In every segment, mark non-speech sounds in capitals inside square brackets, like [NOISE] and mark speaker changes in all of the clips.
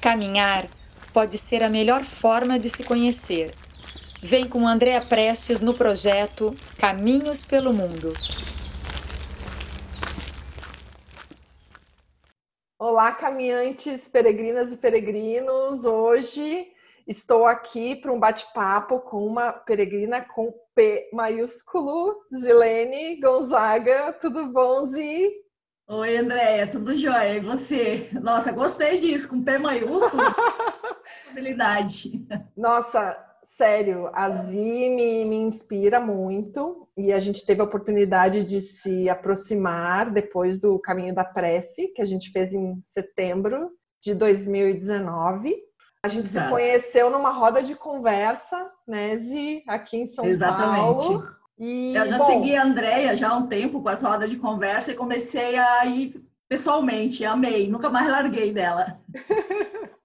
Speaker 1: Caminhar pode ser a melhor forma de se conhecer. Vem com Andréa Prestes no projeto Caminhos pelo Mundo.
Speaker 2: Olá, caminhantes, peregrinas e peregrinos. Hoje estou aqui para um bate-papo com uma peregrina com P maiúsculo, Zilene Gonzaga. Tudo bom, Zi?
Speaker 3: Oi, Andréia, tudo jóia? E você? Nossa, gostei disso, com P maiúsculo. [LAUGHS] Habilidade.
Speaker 2: Nossa, sério, a Zi me, me inspira muito e a gente teve a oportunidade de se aproximar depois do Caminho da Prece, que a gente fez em setembro de 2019. A gente Exato. se conheceu numa roda de conversa, né, Zi, aqui em São
Speaker 3: Exatamente.
Speaker 2: Paulo.
Speaker 3: E, eu já bom, segui a Andrea já há um tempo com as rodas de conversa e comecei a ir pessoalmente, amei, nunca mais larguei dela. [LAUGHS]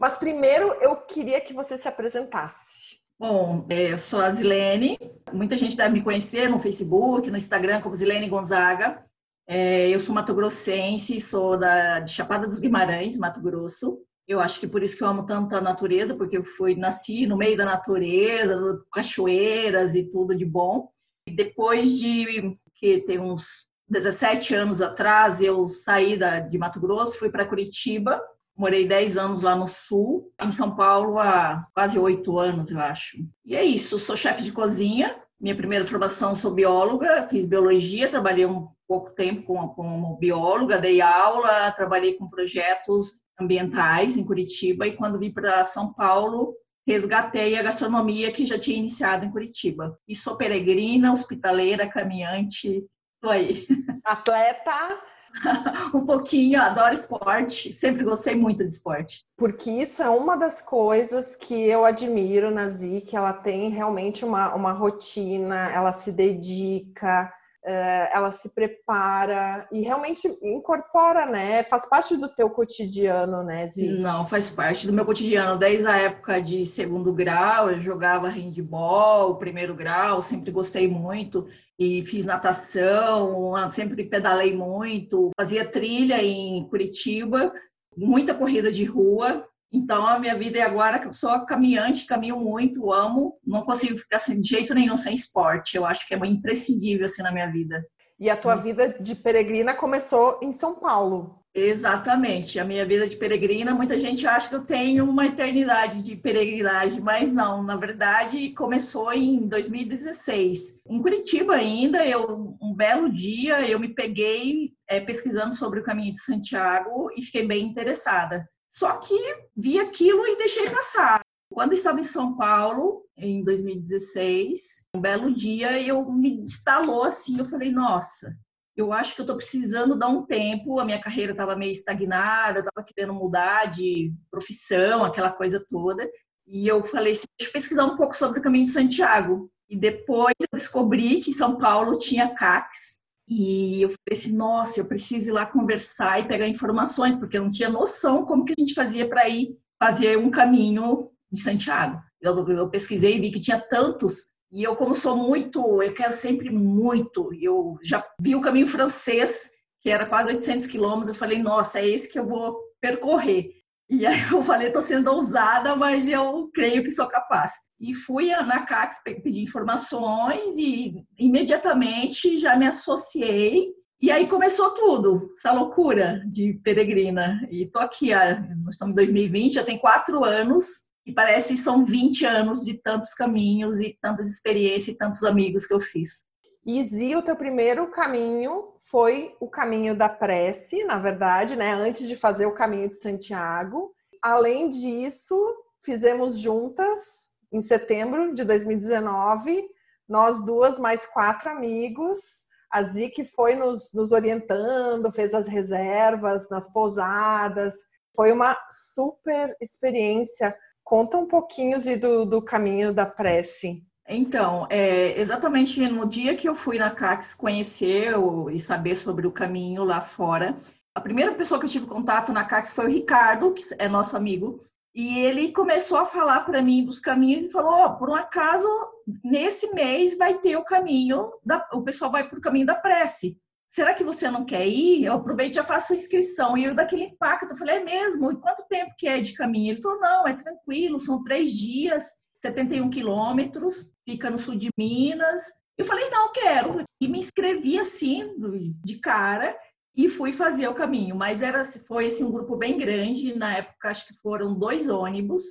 Speaker 2: Mas primeiro eu queria que você se apresentasse.
Speaker 3: Bom, é, eu sou a Zilene, muita gente deve me conhecer no Facebook, no Instagram como Zilene Gonzaga. É, eu sou mato-grossense, sou da, de Chapada dos Guimarães, Mato Grosso. Eu acho que por isso que eu amo tanto a natureza, porque eu fui, nasci no meio da natureza, cachoeiras e tudo de bom. Depois de que tem uns 17 anos atrás, eu saí da, de Mato Grosso, fui para Curitiba Morei 10 anos lá no Sul, em São Paulo há quase oito anos, eu acho. E é isso, sou chefe de cozinha. Minha primeira formação sou bióloga, fiz biologia, trabalhei um pouco tempo como, como bióloga, dei aula, trabalhei com projetos ambientais em Curitiba e quando vim para São Paulo, resgatei a gastronomia que já tinha iniciado em Curitiba. E sou peregrina, hospitaleira, caminhante, tô aí. [LAUGHS]
Speaker 2: Atleta
Speaker 3: um pouquinho, adoro esporte, sempre gostei muito de esporte.
Speaker 2: Porque isso é uma das coisas que eu admiro na Zi, que ela tem realmente uma, uma rotina, ela se dedica, ela se prepara e realmente incorpora, né? Faz parte do teu cotidiano, né, Zi?
Speaker 3: Não, faz parte do meu cotidiano. Desde a época de segundo grau, eu jogava handball, primeiro grau, sempre gostei muito e fiz natação, sempre pedalei muito, fazia trilha em Curitiba, muita corrida de rua, então, a minha vida é agora que eu sou caminhante, caminho muito, amo, não consigo ficar assim, de jeito nenhum sem esporte. Eu acho que é imprescindível assim na minha vida.
Speaker 2: E a tua hum. vida de peregrina começou em São Paulo.
Speaker 3: Exatamente. A minha vida de peregrina, muita gente acha que eu tenho uma eternidade de peregrinagem, mas não. Na verdade, começou em 2016. Em Curitiba ainda, eu um belo dia eu me peguei é, pesquisando sobre o caminho de Santiago e fiquei bem interessada. Só que vi aquilo e deixei passar. Quando estava em São Paulo, em 2016, um belo dia, eu me instalou assim, eu falei, nossa, eu acho que eu estou precisando dar um tempo, a minha carreira estava meio estagnada, estava querendo mudar de profissão, aquela coisa toda. E eu falei assim, deixa eu pesquisar um pouco sobre o caminho de Santiago. E depois eu descobri que São Paulo tinha CACs, e eu falei assim, nossa, eu preciso ir lá conversar e pegar informações, porque eu não tinha noção como que a gente fazia para ir fazer um caminho de Santiago. Eu, eu, pesquisei e vi que tinha tantos, e eu, como sou muito, eu quero sempre muito, eu já vi o caminho francês, que era quase 800 quilômetros, eu falei, nossa, é esse que eu vou percorrer. E aí eu falei, estou sendo ousada, mas eu creio que sou capaz. E fui na CACS pedir informações e imediatamente já me associei. E aí começou tudo, essa loucura de peregrina. E tô aqui, nós estamos em 2020, já tem quatro anos, e parece que são 20 anos de tantos caminhos e tantas experiências e tantos amigos que eu fiz.
Speaker 2: E Zi, o teu primeiro caminho foi o caminho da prece, na verdade, né? Antes de fazer o caminho de Santiago. Além disso, fizemos juntas, em setembro de 2019, nós duas mais quatro amigos. A Zi que foi nos, nos orientando, fez as reservas nas pousadas. Foi uma super experiência. Conta um pouquinho Zi, do, do caminho da prece.
Speaker 3: Então, é, exatamente no dia que eu fui na CACS conhecer e saber sobre o caminho lá fora, a primeira pessoa que eu tive contato na CACS foi o Ricardo, que é nosso amigo, e ele começou a falar para mim dos caminhos e falou: oh, por um acaso, nesse mês vai ter o caminho, da, o pessoal vai para o caminho da prece. será que você não quer ir? Eu aproveito e já faço a inscrição. E eu daquele impacto, eu falei, é mesmo? E quanto tempo que é de caminho? Ele falou, não, é tranquilo, são três dias, 71 quilômetros, fica no sul de Minas. Eu falei, não, quero. E me inscrevi assim, de cara, e fui fazer o caminho. Mas era, foi assim, um grupo bem grande. Na época, acho que foram dois ônibus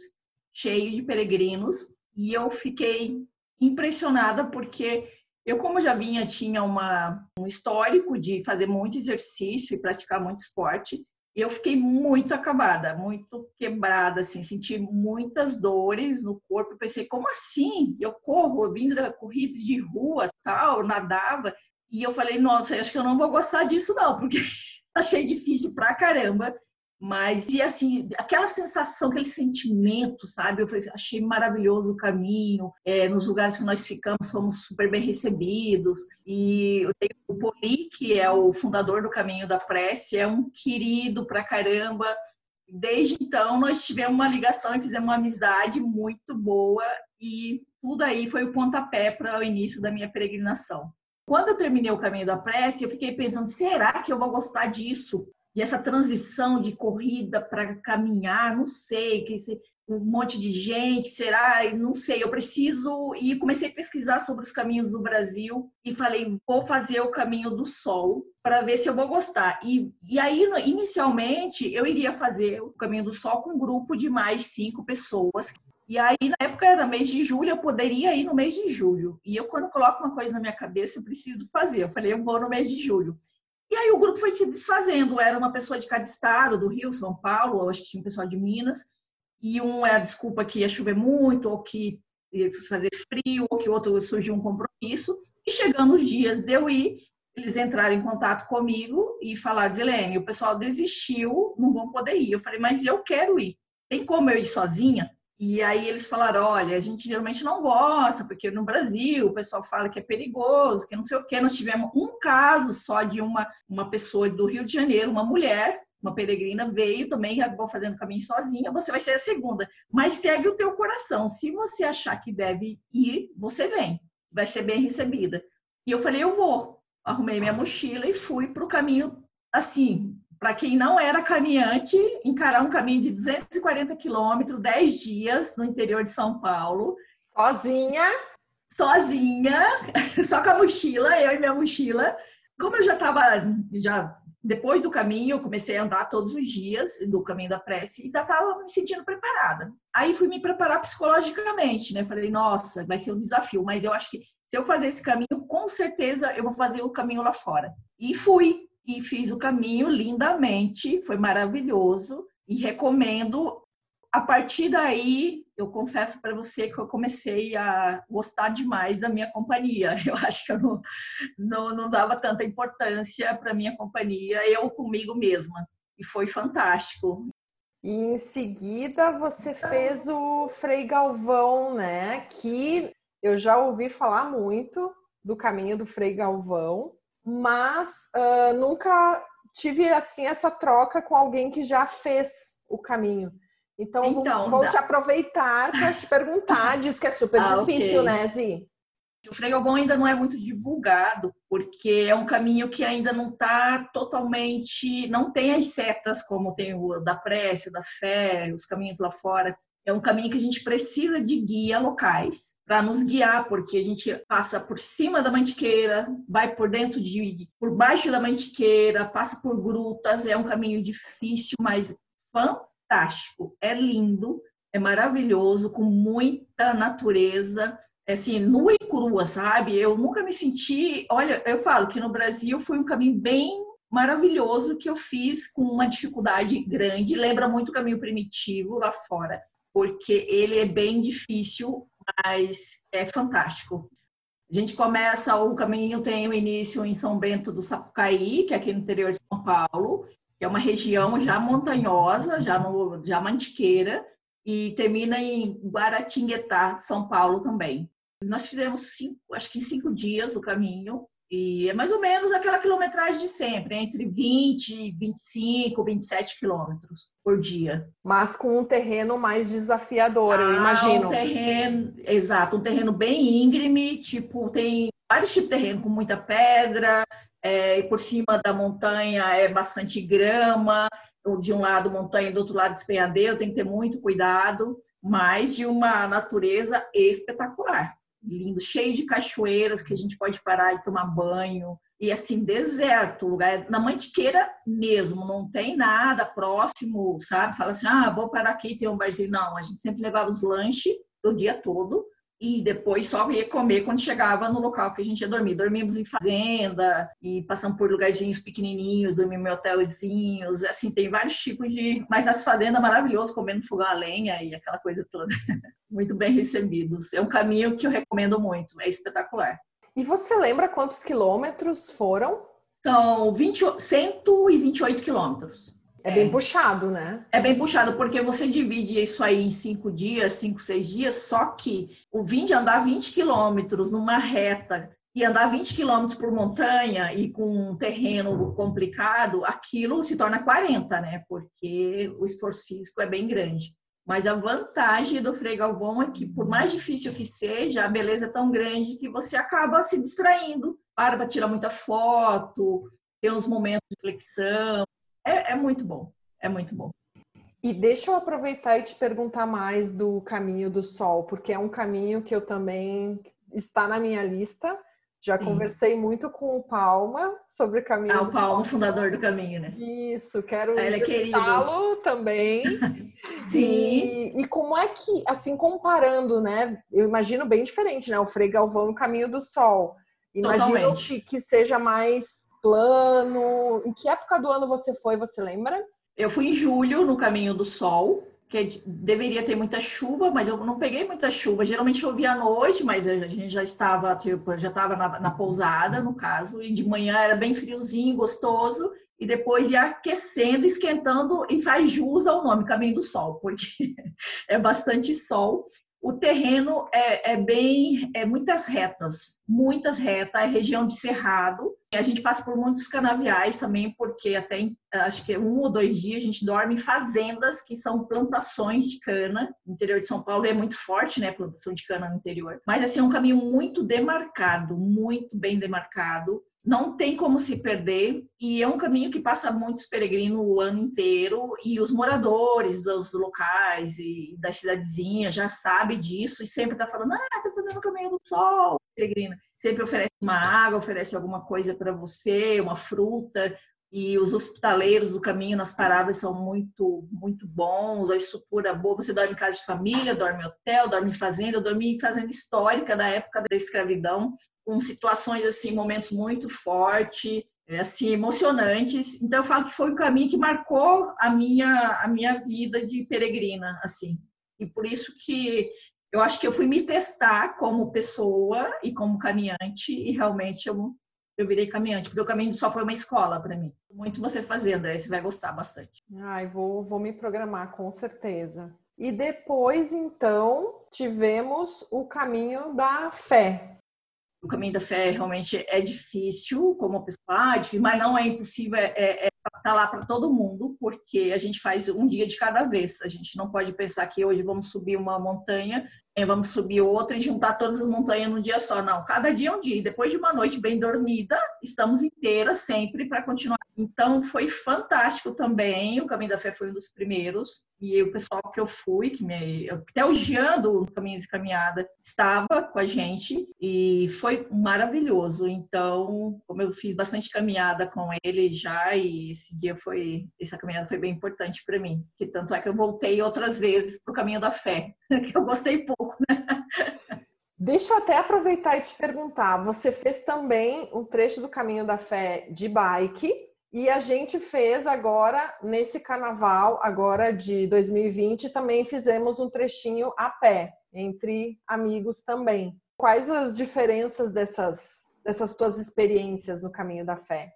Speaker 3: cheios de peregrinos. E eu fiquei impressionada porque eu, como já vinha, tinha uma, um histórico de fazer muito exercício e praticar muito esporte. Eu fiquei muito acabada, muito quebrada, assim, senti muitas dores no corpo. Pensei, como assim? Eu corro, vindo da corrida de rua, tal, nadava. E eu falei, nossa, acho que eu não vou gostar disso, não, porque [LAUGHS] achei difícil pra caramba. Mas, e assim, aquela sensação, aquele sentimento, sabe? Eu achei maravilhoso o caminho. É, nos lugares que nós ficamos, fomos super bem recebidos. E o Poli, que é o fundador do Caminho da Prece, é um querido pra caramba. Desde então, nós tivemos uma ligação e fizemos uma amizade muito boa. E tudo aí foi o pontapé para o início da minha peregrinação. Quando eu terminei o caminho da prece, eu fiquei pensando: será que eu vou gostar disso? E essa transição de corrida para caminhar, não sei, que um monte de gente, será? Não sei, eu preciso. E comecei a pesquisar sobre os caminhos do Brasil e falei, vou fazer o caminho do sol para ver se eu vou gostar. E, e aí, inicialmente, eu iria fazer o caminho do sol com um grupo de mais cinco pessoas. E aí, na época era mês de julho, eu poderia ir no mês de julho. E eu, quando coloco uma coisa na minha cabeça, eu preciso fazer. Eu falei, eu vou no mês de julho. E aí o grupo foi se desfazendo. Era uma pessoa de cada estado, do Rio, São Paulo, acho que tinha um pessoal de Minas. E um era desculpa que ia chover muito, ou que ia fazer frio, ou que outro surgiu um compromisso. E chegando os dias de eu ir, eles entraram em contato comigo e falaram, Zelene, o pessoal desistiu, não vão poder ir. Eu falei, mas eu quero ir. Tem como eu ir sozinha? E aí eles falaram: olha, a gente geralmente não gosta, porque no Brasil o pessoal fala que é perigoso, que não sei o quê. Nós tivemos um caso só de uma, uma pessoa do Rio de Janeiro, uma mulher, uma peregrina, veio também, acabou fazendo caminho sozinha. Você vai ser a segunda, mas segue o teu coração. Se você achar que deve ir, você vem, vai ser bem recebida. E eu falei: eu vou. Arrumei minha mochila e fui para o caminho assim, para quem não era caminhante, encarar um caminho de 240 quilômetros, 10 dias no interior de São Paulo.
Speaker 2: Sozinha?
Speaker 3: Sozinha, [LAUGHS] só com a mochila, eu e minha mochila. Como eu já estava, já depois do caminho, eu comecei a andar todos os dias do caminho da prece e já estava me sentindo preparada. Aí fui me preparar psicologicamente, né? Falei, nossa, vai ser um desafio, mas eu acho que se eu fazer esse caminho, com certeza eu vou fazer o caminho lá fora. E fui, e fiz o caminho lindamente, foi maravilhoso e recomendo. A partir daí, eu confesso para você que eu comecei a gostar demais da minha companhia. [LAUGHS] Eu acho que eu não, não, não dava tanta importância para minha companhia, eu comigo mesma. E foi fantástico.
Speaker 2: E em seguida você fez o Frei Galvão, né? Que eu já ouvi falar muito do caminho do Frei Galvão mas uh, nunca tive assim essa troca com alguém que já fez o caminho. Então, então vou, te aproveitar para te perguntar. [LAUGHS] Diz que é super ah, difícil, okay. né, Zi?
Speaker 3: O Fregalvão ainda não é muito divulgado, porque é um caminho que ainda não está totalmente. não tem as setas como tem o da prece, da fé, os caminhos lá fora. É um caminho que a gente precisa de guia locais para nos guiar, porque a gente passa por cima da mantiqueira, vai por dentro de, por baixo da mantiqueira, passa por grutas. É um caminho difícil, mas fantástico. É lindo, é maravilhoso, com muita natureza, é assim, nua e crua, sabe? Eu nunca me senti. Olha, eu falo que no Brasil foi um caminho bem maravilhoso que eu fiz com uma dificuldade grande. Lembra muito o caminho primitivo lá fora porque ele é bem difícil, mas é fantástico. A gente começa, o caminho tem o início em São Bento do Sapucaí, que é aqui no interior de São Paulo, que é uma região já montanhosa, já, no, já mantiqueira, e termina em Guaratinguetá, São Paulo também. Nós fizemos cinco, acho que cinco dias o caminho, e é mais ou menos aquela quilometragem de sempre, entre 20, 25, 27 quilômetros por dia.
Speaker 2: Mas com um terreno mais desafiador, ah, eu imagino.
Speaker 3: Um terreno, exato, um terreno bem íngreme, tipo, tem vários tipos de terreno, com muita pedra, é, e por cima da montanha é bastante grama, de um lado montanha, do outro lado despenhadeiro, tem que ter muito cuidado, mas de uma natureza espetacular, lindo, cheio de cachoeiras que a gente pode parar e tomar banho, e assim, deserto, lugar na Mantiqueira mesmo, não tem nada próximo, sabe? Fala assim, ah, vou parar aqui, tem um barzinho. Não, a gente sempre levava os lanches o dia todo e depois só ia comer quando chegava no local que a gente ia dormir. Dormimos em fazenda e passamos por lugarzinhos pequenininhos, dormimos em hotelzinhos, assim, tem vários tipos de... Mas nas fazendas, maravilhoso, comendo fogão a lenha e aquela coisa toda. [LAUGHS] muito bem recebidos. É um caminho que eu recomendo muito, é espetacular.
Speaker 2: E você lembra quantos quilômetros foram?
Speaker 3: São 20, 128 quilômetros.
Speaker 2: É bem é. puxado, né?
Speaker 3: É bem puxado, porque você divide isso aí em cinco dias, cinco, seis dias, só que o 20 andar 20 quilômetros numa reta e andar 20 quilômetros por montanha e com um terreno complicado, aquilo se torna 40, né? Porque o esforço físico é bem grande. Mas a vantagem do Frei Galvão é que, por mais difícil que seja, a beleza é tão grande que você acaba se distraindo. Para para tirar muita foto, tem uns momentos de flexão, é, é muito bom, é muito bom.
Speaker 2: E deixa eu aproveitar e te perguntar mais do caminho do sol, porque é um caminho que eu também está na minha lista. Já Sim. conversei muito com o Palma sobre o caminho.
Speaker 3: Ah, o Palma, fundador do caminho, né?
Speaker 2: Isso, quero
Speaker 3: Ele
Speaker 2: é também. [LAUGHS] Sim. E, e, como é que, assim, comparando, né? Eu imagino bem diferente, né? O Frei Galvão no caminho do sol. Imagino que, que seja mais plano. Em que época do ano você foi, você lembra?
Speaker 3: Eu fui em julho, no Caminho do Sol, que deveria ter muita chuva, mas eu não peguei muita chuva. Geralmente chovia à noite, mas a gente já estava, tipo, já estava na, na pousada, no caso, e de manhã era bem friozinho, gostoso, e depois ia aquecendo, esquentando, e faz jus ao nome Caminho do Sol, porque [LAUGHS] é bastante sol. O terreno é, é, bem, é muitas retas, muitas retas, é região de cerrado. A gente passa por muitos canaviais também, porque até acho que um ou dois dias a gente dorme em fazendas que são plantações de cana. O interior de São Paulo é muito forte, né, plantação de cana no interior. Mas assim é um caminho muito demarcado, muito bem demarcado não tem como se perder e é um caminho que passa muitos peregrinos o ano inteiro e os moradores dos locais e das cidadezinhas já sabem disso e sempre tá falando, ah, tá fazendo o caminho do sol, peregrina. Sempre oferece uma água, oferece alguma coisa para você, uma fruta e os hospitaleiros do caminho nas paradas são muito muito bons, a estrutura boa, você dorme em casa de família, dorme em hotel, dorme em fazenda, eu dormi em fazenda histórica da época da escravidão, com situações assim, momentos muito fortes, é, assim, emocionantes. Então eu falo que foi um caminho que marcou a minha a minha vida de peregrina, assim. E por isso que eu acho que eu fui me testar como pessoa e como caminhante e realmente eu eu virei caminhante, porque o caminho só foi uma escola para mim. Muito você fazendo, aí você vai gostar bastante.
Speaker 2: Ai, vou, vou me programar, com certeza. E depois, então, tivemos o caminho da fé
Speaker 3: o caminho da fé realmente é difícil, como pessoa, ah, é mas não é impossível, é, é, é tá lá para todo mundo, porque a gente faz um dia de cada vez. A gente não pode pensar que hoje vamos subir uma montanha, vamos subir outra e juntar todas as montanhas num dia só. Não, cada dia é um dia. E depois de uma noite bem dormida, estamos inteiras sempre para continuar. Então foi fantástico também. O Caminho da Fé foi um dos primeiros. E o pessoal que eu fui, que me, até o Jean do Caminhos de Caminhada estava com a gente e foi maravilhoso. Então, como eu fiz bastante caminhada com ele já, e esse dia foi, essa caminhada foi bem importante para mim. Que tanto é que eu voltei outras vezes para o Caminho da Fé, [LAUGHS] que eu gostei pouco, né?
Speaker 2: Deixa eu até aproveitar e te perguntar. Você fez também um trecho do Caminho da Fé de bike e a gente fez agora, nesse carnaval, agora de 2020, também fizemos um trechinho a pé, entre amigos também. Quais as diferenças dessas, dessas tuas experiências no caminho da fé?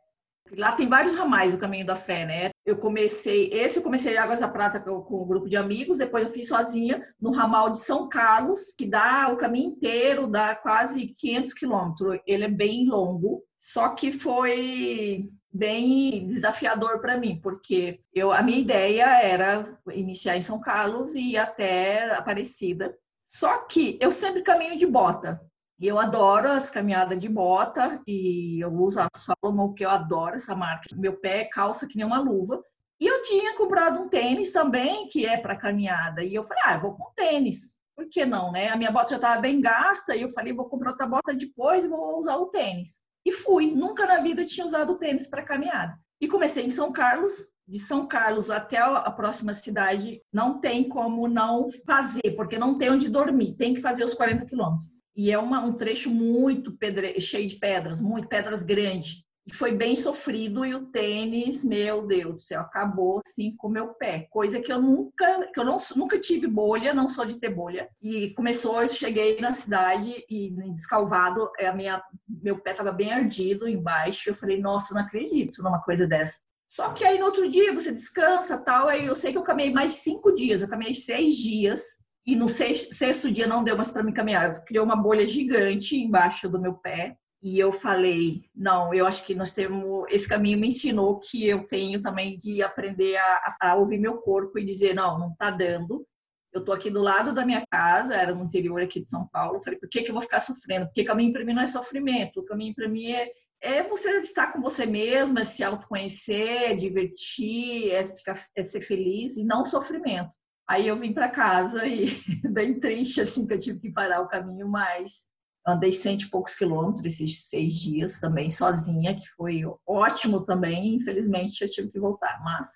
Speaker 3: Lá tem vários ramais do caminho da fé, né? Eu comecei, esse eu comecei Águas da Prata com, com um grupo de amigos, depois eu fiz sozinha no ramal de São Carlos, que dá o caminho inteiro, dá quase 500 quilômetros. Ele é bem longo, só que foi bem desafiador para mim, porque eu, a minha ideia era iniciar em São Carlos e ir até Aparecida. Só que eu sempre caminho de bota. E eu adoro as caminhadas de bota e eu uso a Solomon, que eu adoro essa marca. Meu pé é calça que nem uma luva. E eu tinha comprado um tênis também, que é para caminhada. E eu falei, ah, eu vou com tênis. Por que não, né? A minha bota já estava bem gasta e eu falei, vou comprar outra bota depois e vou usar o tênis. E fui. Nunca na vida tinha usado tênis para caminhada. E comecei em São Carlos. De São Carlos até a próxima cidade, não tem como não fazer, porque não tem onde dormir. Tem que fazer os 40 quilômetros. E é uma, um trecho muito pedre... cheio de pedras, muito pedras grandes. E foi bem sofrido e o tênis, meu Deus do céu, acabou assim com o meu pé. Coisa que eu nunca, que eu não, nunca tive bolha, não sou de ter bolha. E começou, eu cheguei na cidade e descalvado, é, a minha, meu pé estava bem ardido embaixo. Eu falei, nossa, não acredito numa coisa dessa. Só que aí no outro dia você descansa tal. Aí eu sei que eu caminhei mais cinco dias, eu caminhei seis dias. E no sexto, sexto dia não deu mais para me caminhar. Criou uma bolha gigante embaixo do meu pé. E eu falei, não, eu acho que nós temos. Esse caminho me ensinou que eu tenho também de aprender a, a ouvir meu corpo e dizer, não, não tá dando. Eu tô aqui do lado da minha casa, era no interior aqui de São Paulo. Falei, por que, que eu vou ficar sofrendo? Porque caminho para mim não é sofrimento. O caminho para mim é, é você estar com você mesma, se autoconhecer, divertir, é, ficar, é ser feliz e não sofrimento. Aí eu vim para casa e [LAUGHS] bem triste, assim, que eu tive que parar o caminho, mas andei cento e poucos quilômetros esses seis dias também, sozinha, que foi ótimo também. Infelizmente, eu tive que voltar, mas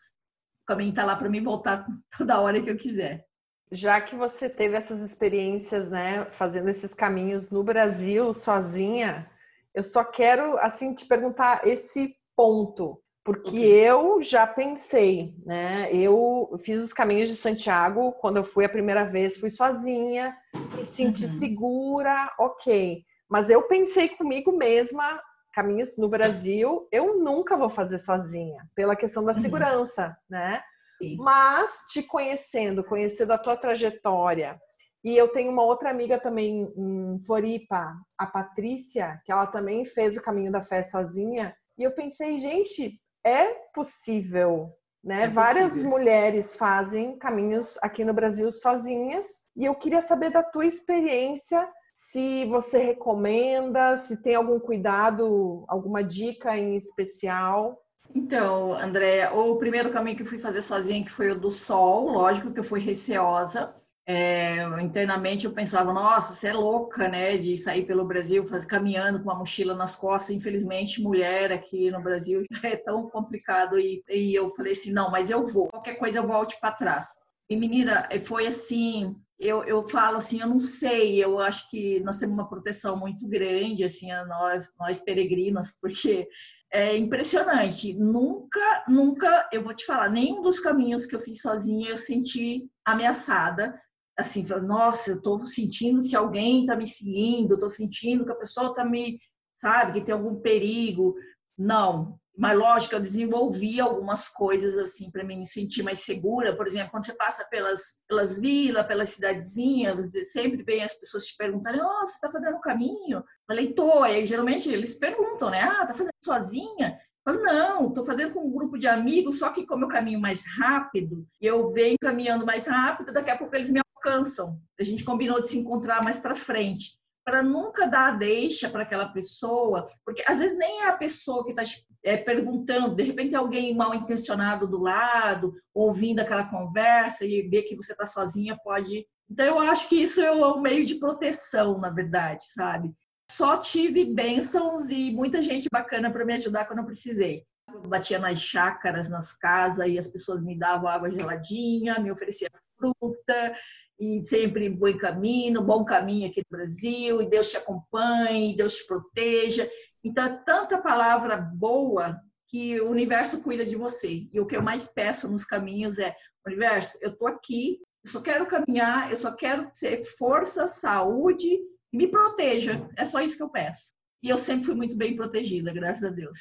Speaker 3: o caminho está lá para mim voltar [LAUGHS] toda hora que eu quiser.
Speaker 2: Já que você teve essas experiências, né, fazendo esses caminhos no Brasil sozinha, eu só quero assim te perguntar esse ponto. Porque okay. eu já pensei, né? Eu fiz os caminhos de Santiago quando eu fui a primeira vez, fui sozinha, me senti uhum. segura, ok. Mas eu pensei comigo mesma, caminhos no Brasil, eu nunca vou fazer sozinha, pela questão da uhum. segurança, né? Sim. Mas te conhecendo, conhecendo a tua trajetória, e eu tenho uma outra amiga também em Floripa, a Patrícia, que ela também fez o caminho da fé sozinha. E eu pensei, gente, é possível, né? É Várias mulheres fazem caminhos aqui no Brasil sozinhas e eu queria saber da tua experiência, se você recomenda, se tem algum cuidado, alguma dica em especial.
Speaker 3: Então, Andréia, o primeiro caminho que eu fui fazer sozinha, que foi o do sol, lógico que eu fui receosa, é, internamente eu pensava, nossa, você é louca, né, de sair pelo Brasil, fazer caminhando com uma mochila nas costas. Infelizmente, mulher aqui no Brasil [LAUGHS] já é tão complicado. E, e eu falei assim, não, mas eu vou. Qualquer coisa eu volte para trás. E menina, foi assim. Eu, eu falo assim, eu não sei. Eu acho que nós temos uma proteção muito grande, assim, nós, nós peregrinas, [LAUGHS] porque é impressionante. Nunca, nunca, eu vou te falar, nenhum dos caminhos que eu fiz sozinha eu senti ameaçada assim, nossa, eu estou sentindo que alguém está me seguindo, estou sentindo que a pessoa está me, sabe, que tem algum perigo. Não, mas lógico, eu desenvolvi algumas coisas assim para me sentir mais segura. Por exemplo, quando você passa pelas, pelas vilas, pelas cidadezinhas, sempre vem as pessoas te perguntarem: oh, você está fazendo um caminho? Falei, tô. Aí geralmente eles perguntam, né? Ah, tá fazendo sozinha? Eu falo, não, estou fazendo com um grupo de amigos, só que como eu caminho mais rápido, eu venho caminhando mais rápido, daqui a pouco eles me cansam. A gente combinou de se encontrar mais para frente, para nunca dar deixa para aquela pessoa, porque às vezes nem é a pessoa que está é, perguntando, de repente alguém mal intencionado do lado, ouvindo aquela conversa e ver que você está sozinha pode. Então eu acho que isso é um meio de proteção, na verdade, sabe? Só tive bênçãos e muita gente bacana para me ajudar quando eu precisei. Eu batia nas chácaras, nas casas, e as pessoas me davam água geladinha, me ofereciam fruta, e sempre bom caminho, bom caminho aqui no Brasil, e Deus te acompanhe, Deus te proteja. Então, é tanta palavra boa que o universo cuida de você. E o que eu mais peço nos caminhos é: universo, eu tô aqui, eu só quero caminhar, eu só quero ter força, saúde me proteja. É só isso que eu peço. E eu sempre fui muito bem protegida, graças a Deus.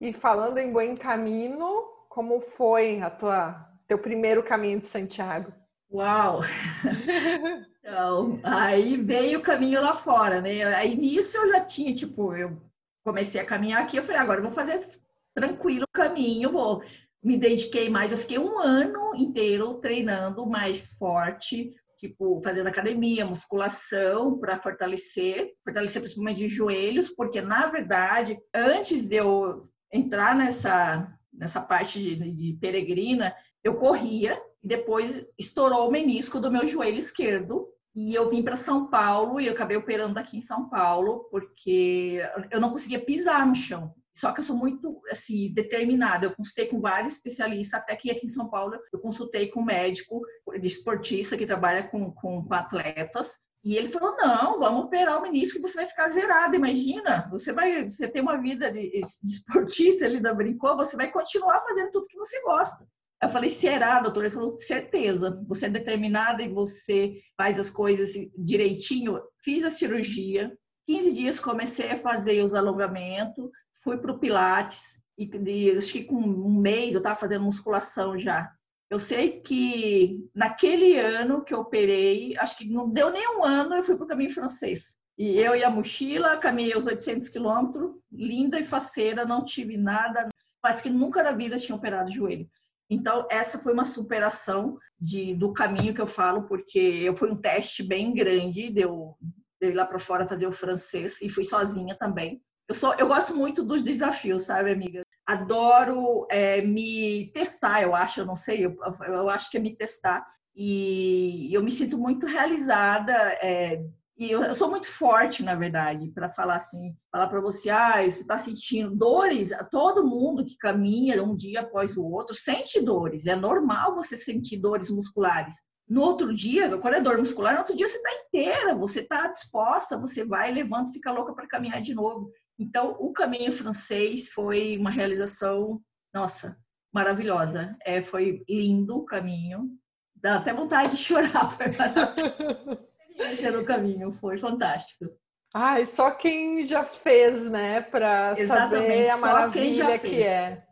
Speaker 2: E falando em bom caminho, como foi a tua teu primeiro caminho de Santiago?
Speaker 3: Uau! [LAUGHS] Então, aí veio o caminho lá fora, né? Aí nisso eu já tinha, tipo, eu comecei a caminhar aqui, eu falei, agora eu vou fazer tranquilo o caminho, vou me dediquei mais. Eu fiquei um ano inteiro treinando mais forte, tipo fazendo academia, musculação para fortalecer, fortalecer principalmente de joelhos, porque na verdade, antes de eu entrar nessa nessa parte de, de peregrina, eu corria depois estourou o menisco do meu joelho esquerdo e eu vim para São Paulo e eu acabei operando aqui em São Paulo porque eu não conseguia pisar no chão. Só que eu sou muito assim determinada. Eu consultei com vários especialistas, até que aqui em São Paulo eu consultei com um médico de esportista que trabalha com, com, com atletas. E ele falou: não, vamos operar o menisco e você vai ficar zerada. Imagina, você vai, você tem uma vida de, de esportista, ele ainda brincou, você vai continuar fazendo tudo que você gosta. Eu falei, será, doutor? Ele falou, certeza. Você é determinada e você faz as coisas direitinho. Fiz a cirurgia. 15 dias comecei a fazer os alongamentos fui para o Pilates e de, acho que com um mês eu estava fazendo musculação já. Eu sei que naquele ano que eu operei, acho que não deu nem um ano, eu fui para o caminho francês. E eu e a mochila, caminhei os 800 quilômetros, linda e faceira, não tive nada, parece que nunca na vida tinha operado o joelho. Então, essa foi uma superação de, do caminho que eu falo, porque eu fui um teste bem grande, deu, deu ir lá para fora fazer o francês e fui sozinha também. Eu, sou, eu gosto muito dos desafios, sabe, amiga? Adoro é, me testar, eu acho, eu não sei, eu, eu acho que é me testar. E eu me sinto muito realizada. É, e eu, eu, sou muito forte, na verdade, para falar assim, falar para você, ah, você está sentindo dores. Todo mundo que caminha um dia após o outro sente dores. É normal você sentir dores musculares. No outro dia, quando é dor muscular, no outro dia você está inteira, você está disposta, você vai, levanta, fica louca para caminhar de novo. Então, o caminho francês foi uma realização, nossa, maravilhosa. É, foi lindo o caminho. Dá até vontade de chorar. [LAUGHS] experiência no caminho, foi fantástico.
Speaker 2: Ai, só quem já fez, né, para saber a maravilha que é.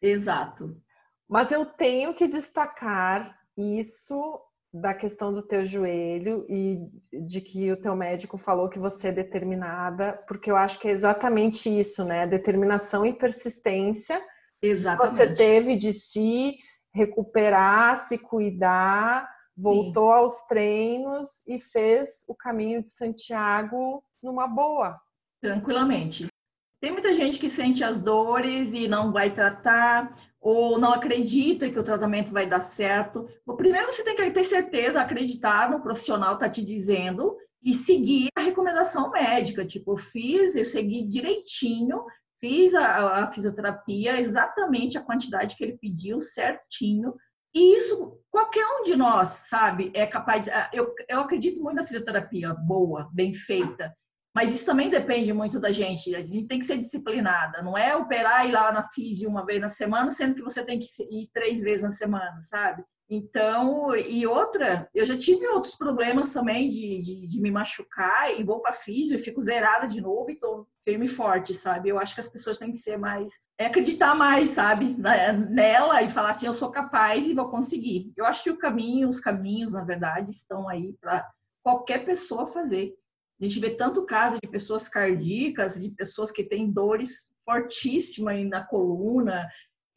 Speaker 3: Exato.
Speaker 2: Mas eu tenho que destacar isso da questão do teu joelho e de que o teu médico falou que você é determinada, porque eu acho que é exatamente isso, né? Determinação e persistência.
Speaker 3: Exatamente.
Speaker 2: Você teve de se recuperar, se cuidar, voltou Sim. aos treinos e fez o caminho de Santiago numa boa.
Speaker 3: Tranquilamente. Tem muita gente que sente as dores e não vai tratar, ou não acredita que o tratamento vai dar certo. O primeiro você tem que ter certeza, acreditar no profissional está te dizendo e seguir a recomendação médica. Tipo, eu fiz, eu segui direitinho, fiz a, a fisioterapia exatamente a quantidade que ele pediu, certinho. E isso, qualquer um de nós, sabe, é capaz de. Eu, eu acredito muito na fisioterapia boa, bem feita. Mas isso também depende muito da gente. A gente tem que ser disciplinada. Não é operar e ir lá na físio uma vez na semana, sendo que você tem que ir três vezes na semana, sabe? Então, e outra, eu já tive outros problemas também de, de, de me machucar e vou para físio e fico zerada de novo e tô firme e forte, sabe? Eu acho que as pessoas têm que ser mais, é acreditar mais, sabe? Nela e falar assim, eu sou capaz e vou conseguir. Eu acho que o caminho, os caminhos, na verdade, estão aí para qualquer pessoa fazer. A gente vê tanto caso de pessoas cardíacas, de pessoas que têm dores fortíssimas na coluna,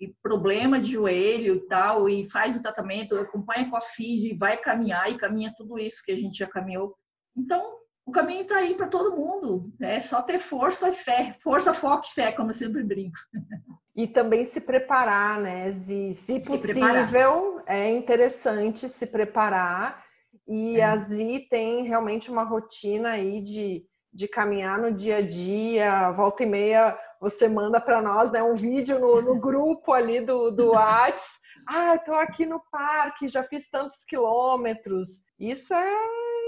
Speaker 3: e problema de joelho e tal, e faz o tratamento, acompanha com a física e vai caminhar e caminha tudo isso que a gente já caminhou. Então, o caminho está aí para todo mundo. É só ter força e fé. Força, foco e fé, como eu sempre brinco. [LAUGHS]
Speaker 2: E também se preparar, né? Se, se possível, se é interessante se preparar e é. a Zi tem realmente uma rotina aí de, de caminhar no dia a dia, volta e meia você manda para nós né, um vídeo no, no grupo ali do, do Whats. Ah, estou aqui no parque, já fiz tantos quilômetros. Isso é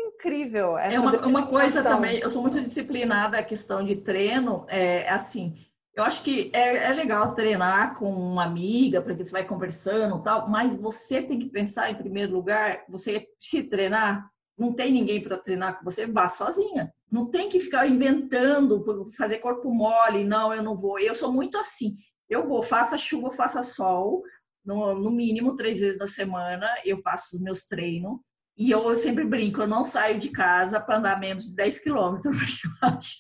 Speaker 2: incrível.
Speaker 3: é uma, uma coisa também, eu sou muito disciplinada a questão de treino, é assim, eu acho que é, é legal treinar com uma amiga, porque você vai conversando tal, mas você tem que pensar em primeiro lugar, você se treinar, não tem ninguém para treinar com você, vá sozinha. Não tem que ficar inventando, fazer corpo mole, não, eu não vou. Eu sou muito assim. Eu vou, faça chuva, faça sol, no, no mínimo três vezes na semana, eu faço os meus treinos. E eu sempre brinco, eu não saio de casa para andar menos de 10 quilômetros, [LAUGHS] porque eu acho.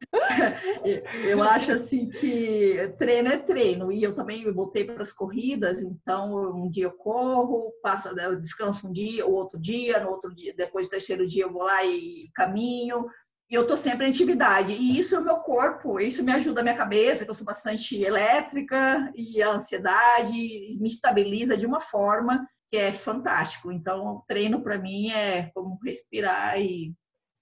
Speaker 3: [LAUGHS] eu acho assim que treino é treino e eu também voltei para as corridas, então um dia eu corro, passo, eu descanso um dia, o outro dia, no outro dia, depois do terceiro dia eu vou lá e caminho. E eu tô sempre em atividade. E isso é o meu corpo, isso me ajuda a minha cabeça, que eu sou bastante elétrica, e a ansiedade me estabiliza de uma forma que é fantástico. Então, treino para mim é como respirar e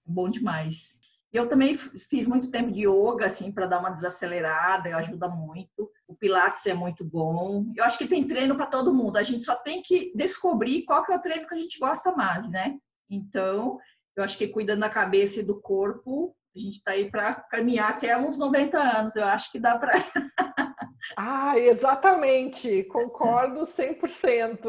Speaker 3: bom demais. Eu também fiz muito tempo de yoga, assim, para dar uma desacelerada, ajuda muito. O Pilates é muito bom. Eu acho que tem treino para todo mundo. A gente só tem que descobrir qual que é o treino que a gente gosta mais, né? Então, eu acho que cuidando da cabeça e do corpo, a gente está aí para caminhar até uns 90 anos. Eu acho que dá para. [LAUGHS]
Speaker 2: ah, exatamente. Concordo 100%.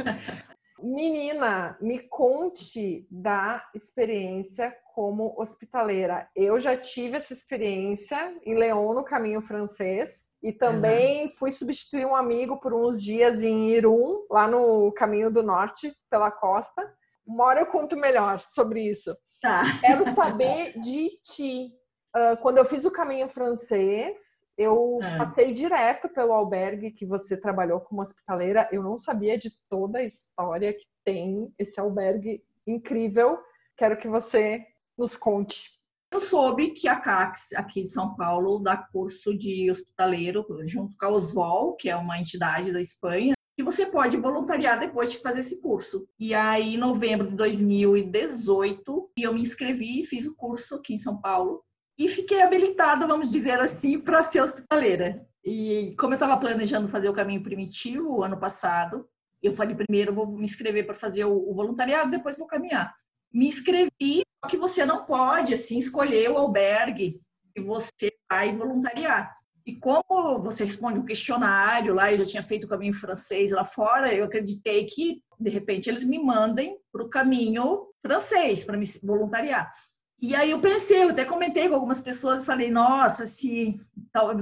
Speaker 2: [LAUGHS] Menina, me conte da experiência como hospitaleira. Eu já tive essa experiência em León, no caminho francês, e também Exato. fui substituir um amigo por uns dias em Irum, lá no caminho do norte, pela costa. Uma hora eu conto melhor sobre isso.
Speaker 3: Tá. [LAUGHS]
Speaker 2: Quero saber de ti. Uh, quando eu fiz o caminho francês, eu é. passei direto pelo albergue que você trabalhou como hospitaleira. Eu não sabia de toda a história que tem esse albergue incrível. Quero que você nos conte.
Speaker 3: Eu soube que a CACS, aqui de São Paulo, dá curso de hospitaleiro junto com a Oswal, que é uma entidade da Espanha, e você pode voluntariar depois de fazer esse curso. E aí, em novembro de 2018, eu me inscrevi e fiz o curso aqui em São Paulo e fiquei habilitada, vamos dizer assim, para ser hospitaleira. E como eu estava planejando fazer o caminho primitivo ano passado, eu falei primeiro vou me inscrever para fazer o, voluntariado, depois vou caminhar. Me inscrevi, só que você não pode assim escolher o albergue que você vai voluntariar. E como você responde um questionário lá, eu já tinha feito o caminho francês lá fora, eu acreditei que de repente eles me mandem para o caminho francês para me voluntariar. E aí eu pensei, eu até comentei com algumas pessoas, falei, nossa, se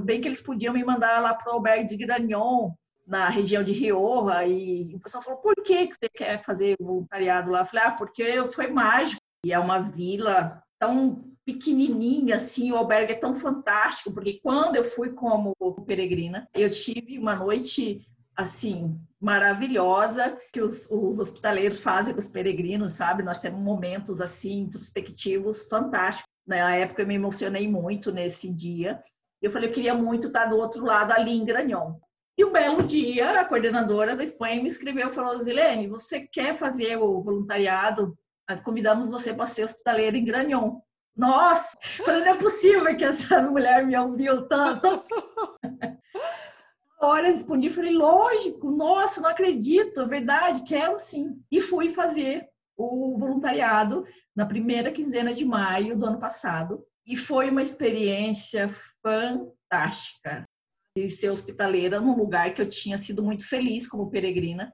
Speaker 3: bem que eles podiam me mandar lá para o albergue de Gragnon, na região de Rioja, e o pessoal falou, por que você quer fazer voluntariado lá? Eu falei, ah, porque foi mágico, e é uma vila tão pequenininha, assim, o albergue é tão fantástico, porque quando eu fui como peregrina, eu tive uma noite, assim, maravilhosa que os, os, hospitaleiros fazem com os peregrinos, sabe? Nós temos momentos assim introspectivos fantásticos. Na época eu me emocionei muito nesse dia. Eu falei, eu queria muito estar do outro lado ali em Granhon. E um belo dia, a coordenadora da Espanha me escreveu e falou: Zilene, você quer fazer o voluntariado? Convidamos você para ser hospitaleira em Granhon. Nossa! Falei, não é possível que essa [LAUGHS] mulher me ouviu tanto hora respondi, falei, lógico, nossa, não acredito, é verdade, quero sim. E fui fazer o voluntariado na primeira quinzena de maio do ano passado. E foi uma experiência fantástica de ser hospitaleira num lugar que eu tinha sido muito feliz como peregrina.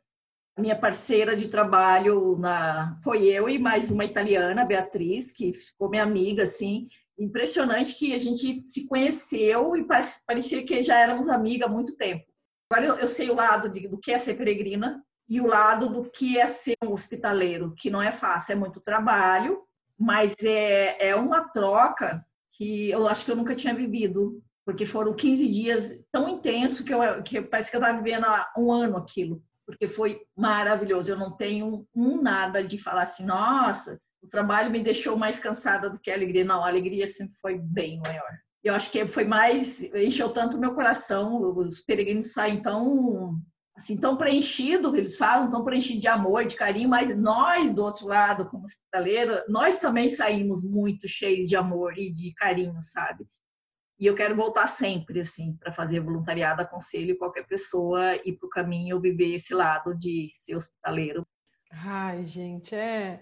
Speaker 3: Minha parceira de trabalho na, foi eu e mais uma italiana, Beatriz, que ficou minha amiga, assim, impressionante que a gente se conheceu e parecia que já éramos amigas há muito tempo. Agora eu, eu sei o lado de, do que é ser peregrina e o lado do que é ser um hospitaleiro, que não é fácil, é muito trabalho, mas é, é uma troca que eu acho que eu nunca tinha vivido, porque foram 15 dias tão intensos que, eu, que parece que eu estava vivendo há um ano aquilo, porque foi maravilhoso. Eu não tenho um nada de falar assim, nossa, o trabalho me deixou mais cansada do que a alegria. Não, a alegria sempre foi bem maior. Eu acho que foi mais, encheu tanto meu coração, os peregrinos saem tão, assim, tão preenchidos, eles falam, tão preenchidos de amor, de carinho, mas nós, do outro lado, como hospitaleira, nós também saímos muito cheios de amor e de carinho, sabe? E eu quero voltar sempre, assim, para fazer voluntariado. Aconselho qualquer pessoa ir para o caminho viver esse lado de ser hospitaleiro.
Speaker 2: Ai, gente, é.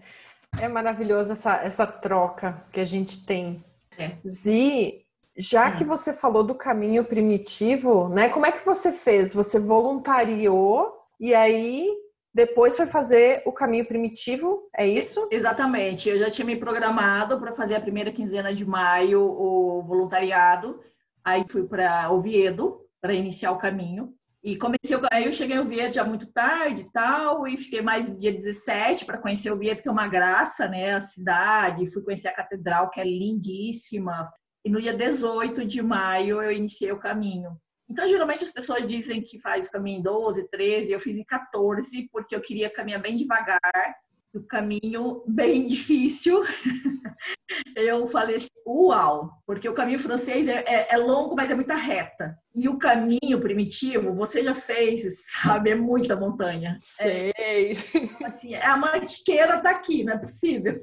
Speaker 2: É maravilhoso essa, essa troca que a gente tem. É. Zi, já hum. que você falou do caminho primitivo, né? Como é que você fez? Você voluntariou e aí depois foi fazer o caminho primitivo, é isso?
Speaker 3: Exatamente. Eu já tinha me programado para fazer a primeira quinzena de maio o voluntariado. Aí fui para Oviedo para iniciar o caminho. E comecei, aí eu cheguei ao Oviedo já muito tarde e tal, e fiquei mais dia 17 para conhecer o Oviedo, que é uma graça, né? A cidade, fui conhecer a catedral, que é lindíssima. e no dia 18 de maio eu iniciei o caminho. Então, geralmente as pessoas dizem que faz o caminho em 12, 13, eu fiz em 14, porque eu queria caminhar bem devagar, o caminho bem [LAUGHS] difícil. eu falei assim, uau, porque o caminho francês é, é, é, longo, mas é muita reta. E o caminho primitivo, você já fez, sabe, é muita montanha.
Speaker 2: Sei.
Speaker 3: É, assim, a mantiqueira tá aqui, não é possível.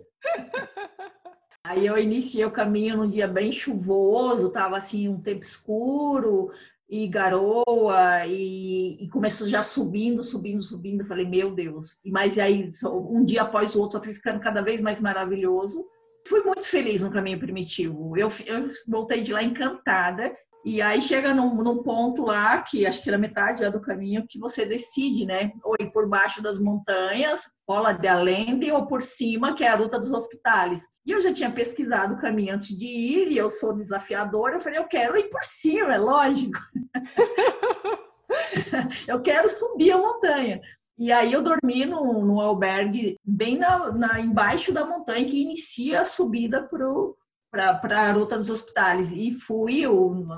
Speaker 3: Aí eu iniciei o caminho num dia bem chuvoso, tava assim um tempo escuro, e garoa e, e, começou já subindo, subindo, subindo. Eu falei, meu Deus. E mais aí, um dia após o outro, eu fui ficando cada vez mais maravilhoso. Fui muito feliz no caminho primitivo. Eu, eu voltei de lá encantada. E aí chega num, num, ponto lá, que acho que era metade já do caminho, que você decide, né? Ou ir por baixo das montanhas, Ola de Allende, ou por cima, que é a Ruta dos Hospitais. E eu já tinha pesquisado o caminho antes de ir, e eu sou desafiadora, eu falei, eu quero ir por cima, é lógico. [LAUGHS] eu quero subir a montanha. E aí eu dormi no, no albergue bem na, na, embaixo da montanha que inicia a subida para para a ruta dos hospitais. E fui,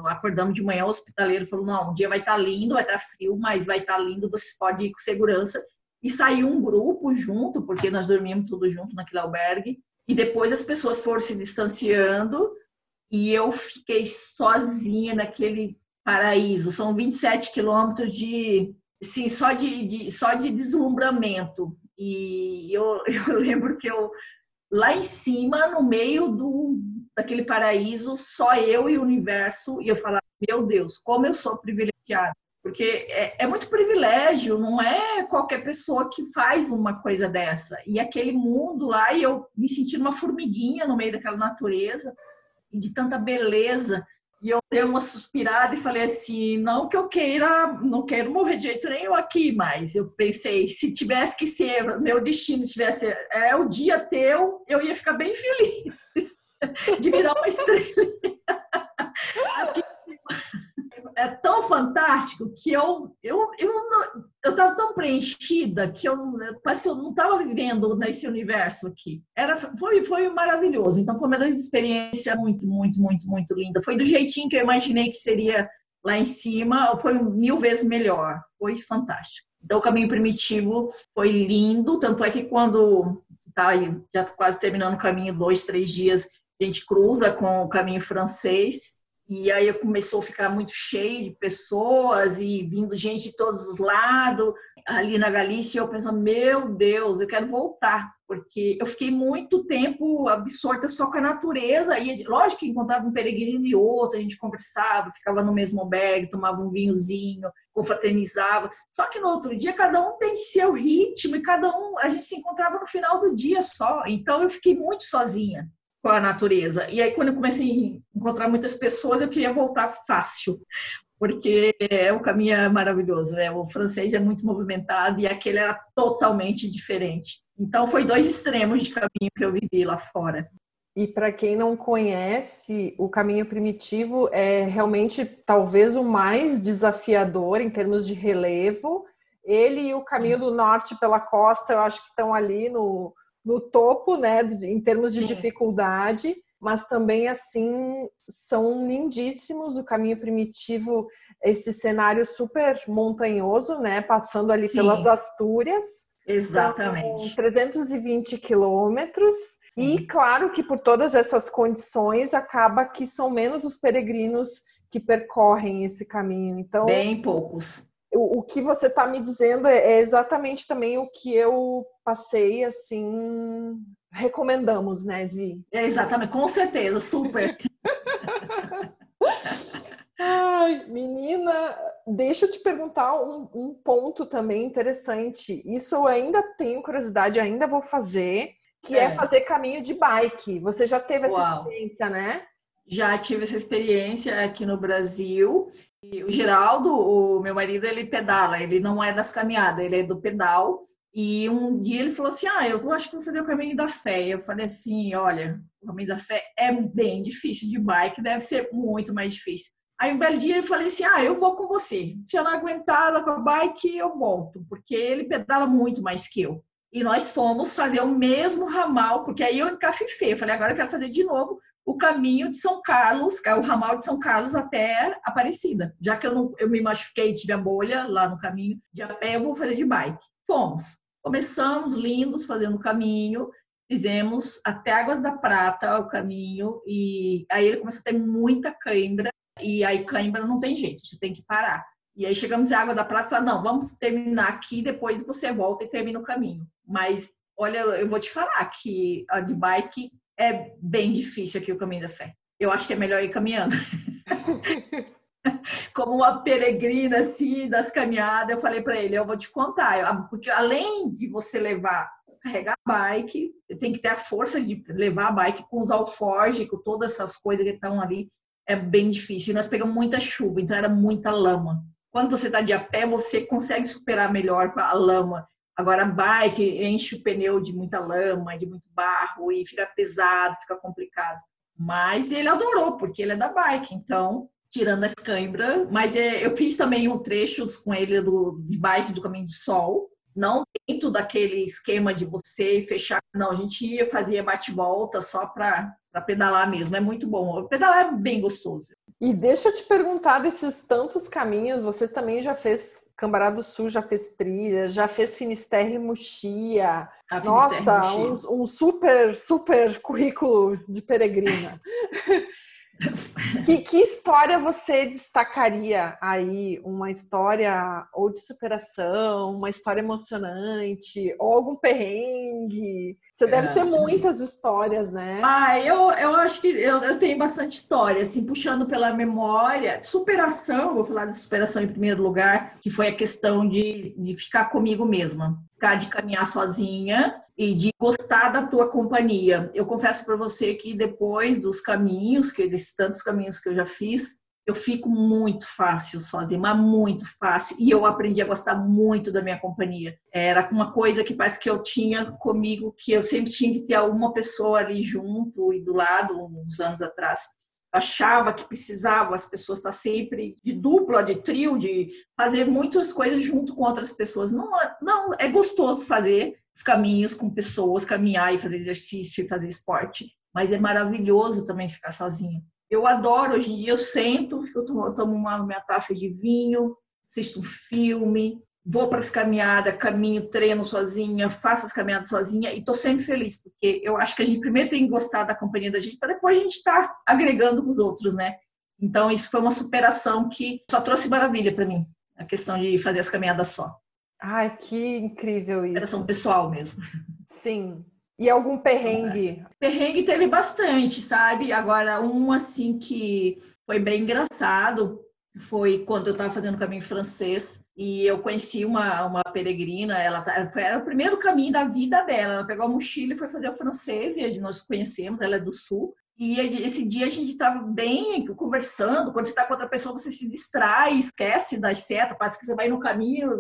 Speaker 3: acordamos de manhã, o hospitaleiro falou: não, um dia vai estar tá lindo, vai estar tá frio, mas vai estar tá lindo, vocês podem ir com segurança. E saiu um grupo junto, porque nós dormimos tudo junto naquele albergue. E depois as pessoas foram se distanciando e eu fiquei sozinha naquele paraíso. São 27 quilômetros de, sim, só de, de, só de deslumbramento. E eu, [LAUGHS] eu lembro que eu lá em cima, no meio do, daquele paraíso, só eu e o universo, e eu falava, meu Deus, como eu sou privilegiada. Porque é, é, muito privilégio, não é qualquer pessoa que faz uma coisa dessa. E aquele mundo lá, e eu me senti uma formiguinha no meio daquela natureza, e de tanta beleza. E eu dei uma suspirada e falei assim: não que eu queira, não quero morrer de jeito nenhum aqui, mas eu pensei: se tivesse que ser, meu destino tivesse, é o dia teu, eu ia ficar bem feliz [LAUGHS] de virar uma estrela. Aqui é tão fantástico que eu eu eu eu estava tão preenchida que eu parece que eu não estava vivendo nesse universo aqui. Era foi foi maravilhoso. Então foi uma das experiências muito muito muito muito linda. Foi do jeitinho que eu imaginei que seria lá em cima. Foi mil vezes melhor. Foi fantástico. Então o caminho primitivo foi lindo. Tanto é que quando tá já quase terminando o caminho dois três dias a gente cruza com o caminho francês e aí começou a ficar muito cheio de pessoas e vindo gente de todos os lados. Ali na Galícia, eu pensando, meu Deus, eu quero voltar, porque eu fiquei muito tempo absorta só com a natureza. E lógico que encontrava um peregrino e outro, a gente conversava, ficava no mesmo albergue, tomava um vinhozinho, confraternizava. Só que no outro dia, cada um tem seu ritmo e cada um, a gente se encontrava no final do dia só. Então eu fiquei muito sozinha com a natureza. E aí, quando eu comecei a encontrar muitas pessoas, eu queria voltar fácil, porque é, o caminho é maravilhoso, né? O francês é muito movimentado e aquele era totalmente diferente. Então, foi dois extremos de caminho que eu vivi lá fora.
Speaker 2: E para quem não conhece, o caminho primitivo é realmente talvez o mais desafiador em termos de relevo. Ele e o caminho do norte pela costa, eu acho que estão ali no, no topo, né, em termos de Sim. dificuldade, mas também assim são lindíssimos o caminho primitivo, esse cenário super montanhoso, né, passando ali Sim. pelas Astúrias.
Speaker 3: Exatamente.
Speaker 2: 320 quilômetros. E claro que por todas essas condições acaba que são menos os peregrinos que percorrem esse caminho. Então,
Speaker 3: bem poucos
Speaker 2: o, o que você está me dizendo é, é, exatamente também o que eu passei, assim, recomendamos, né, Zi?
Speaker 3: É exatamente, com certeza, super. [LAUGHS]
Speaker 2: Ai, menina, deixa eu te perguntar um, um, ponto também interessante. Isso eu ainda tenho curiosidade, ainda vou fazer, que é, é fazer caminho de bike. Você já teve essa Uau. experiência, né?
Speaker 3: Já tive essa experiência aqui no Brasil. E o Geraldo, o meu marido, ele pedala, ele não é das caminhadas, ele é do pedal. E um dia ele falou assim: Ah, eu acho que vou fazer o caminho da fé. Eu falei assim: Olha, o caminho da fé é bem difícil de bike, deve ser muito mais difícil. Aí um belo dia eu falei assim: Ah, eu vou com você. Se eu não aguentar com a bike, eu volto, porque ele pedala muito mais que eu. E nós fomos fazer o mesmo ramal, porque aí eu encafifei. Eu falei: Agora eu quero fazer de novo, o caminho de São Carlos, é o ramal de São Carlos até Aparecida. Já que eu, não, eu me machuquei, tive a bolha lá no caminho de a pé, eu vou fazer de bike. Fomos. Começamos lindos fazendo o caminho, fizemos até Águas da Prata o caminho, e aí ele começou a ter muita cãibra, e aí cãibra não tem jeito, você tem que parar. E aí chegamos em Água da Prata e falamos, não, vamos terminar aqui, depois você volta e termina o caminho. Mas, olha, eu vou te falar que a de bike é bem difícil aqui o caminho da fé. Eu acho que é melhor ir caminhando. [LAUGHS] Como uma peregrina assim das caminhadas, eu falei para ele, eu vou te contar, porque além de você levar carregar a bike, tem que ter a força de levar a bike com os alforjes, com todas essas coisas que estão ali, é bem difícil. E nós pegamos muita chuva, então era muita lama. Quando você está de a pé, você consegue superar melhor com a lama. Agora, bike enche o pneu de muita lama, de muito barro e fica pesado, fica complicado. Mas ele adorou, porque ele é da bike, então, tirando as cãibras. Mas é, eu fiz também um trechos com ele do, de bike do Caminho do Sol, não dentro daquele esquema de você fechar. Não, a gente ia, fazia bate-volta só para pedalar mesmo. É muito bom. Pedalar é bem gostoso.
Speaker 2: E deixa eu te perguntar desses tantos caminhos, você também já fez Cambará do Sul já fez trilha, já fez Finisterre e Muxia. Nossa, um, um, super, super currículo de peregrina. [LAUGHS] [LAUGHS] que, que, história você destacaria aí? Uma história ou de superação, uma história emocionante, ou algum perrengue? Você deve é. ter muitas histórias, né?
Speaker 3: Ah, eu, eu acho que eu, eu tenho bastante história, assim, puxando pela memória. Superação, vou falar de superação em primeiro lugar, que foi a questão de, de ficar comigo mesma, ficar de caminhar sozinha e de gostar da tua companhia. Eu confesso para você que depois dos caminhos, que desses tantos caminhos que eu já fiz, eu fico muito fácil sozinha, mas muito fácil. E eu aprendi a gostar muito da minha companhia. Era uma coisa que parece que eu tinha comigo, que eu sempre tinha que ter alguma pessoa ali junto e do lado, uns anos atrás. Achava que precisava as pessoas estar sempre de dupla, de trio, de fazer muitas coisas junto com outras pessoas. Não, é, não é gostoso fazer, os caminhos com pessoas, caminhar e fazer exercício e fazer esporte. Mas é maravilhoso também ficar sozinho. Eu adoro, hoje em dia eu sento, eu tomo, uma minha taça de vinho, assisto um filme, vou para as caminhadas, caminho, treino sozinha, faço as caminhadas sozinha e estou sempre feliz, porque eu acho que a gente primeiro tem que gostar da companhia da gente, para depois a gente estar tá agregando com os outros, né? Então, isso foi uma superação que só trouxe maravilha para mim, a questão de fazer as caminhadas só.
Speaker 2: Ai, que incrível isso.
Speaker 3: Interação pessoal mesmo.
Speaker 2: Sim. E algum perrengue?
Speaker 3: Perrengue teve bastante, sabe? Agora, um assim que foi bem engraçado foi quando eu estava fazendo caminho francês e eu conheci uma, uma peregrina, ela tá, era o primeiro caminho da vida dela. Ela pegou a mochila e foi fazer o francês e nós conhecemos, ela é do sul. E esse dia a gente estava bem conversando. Quando você está com outra pessoa, você se distrai, esquece das setas, parece que você vai no caminho,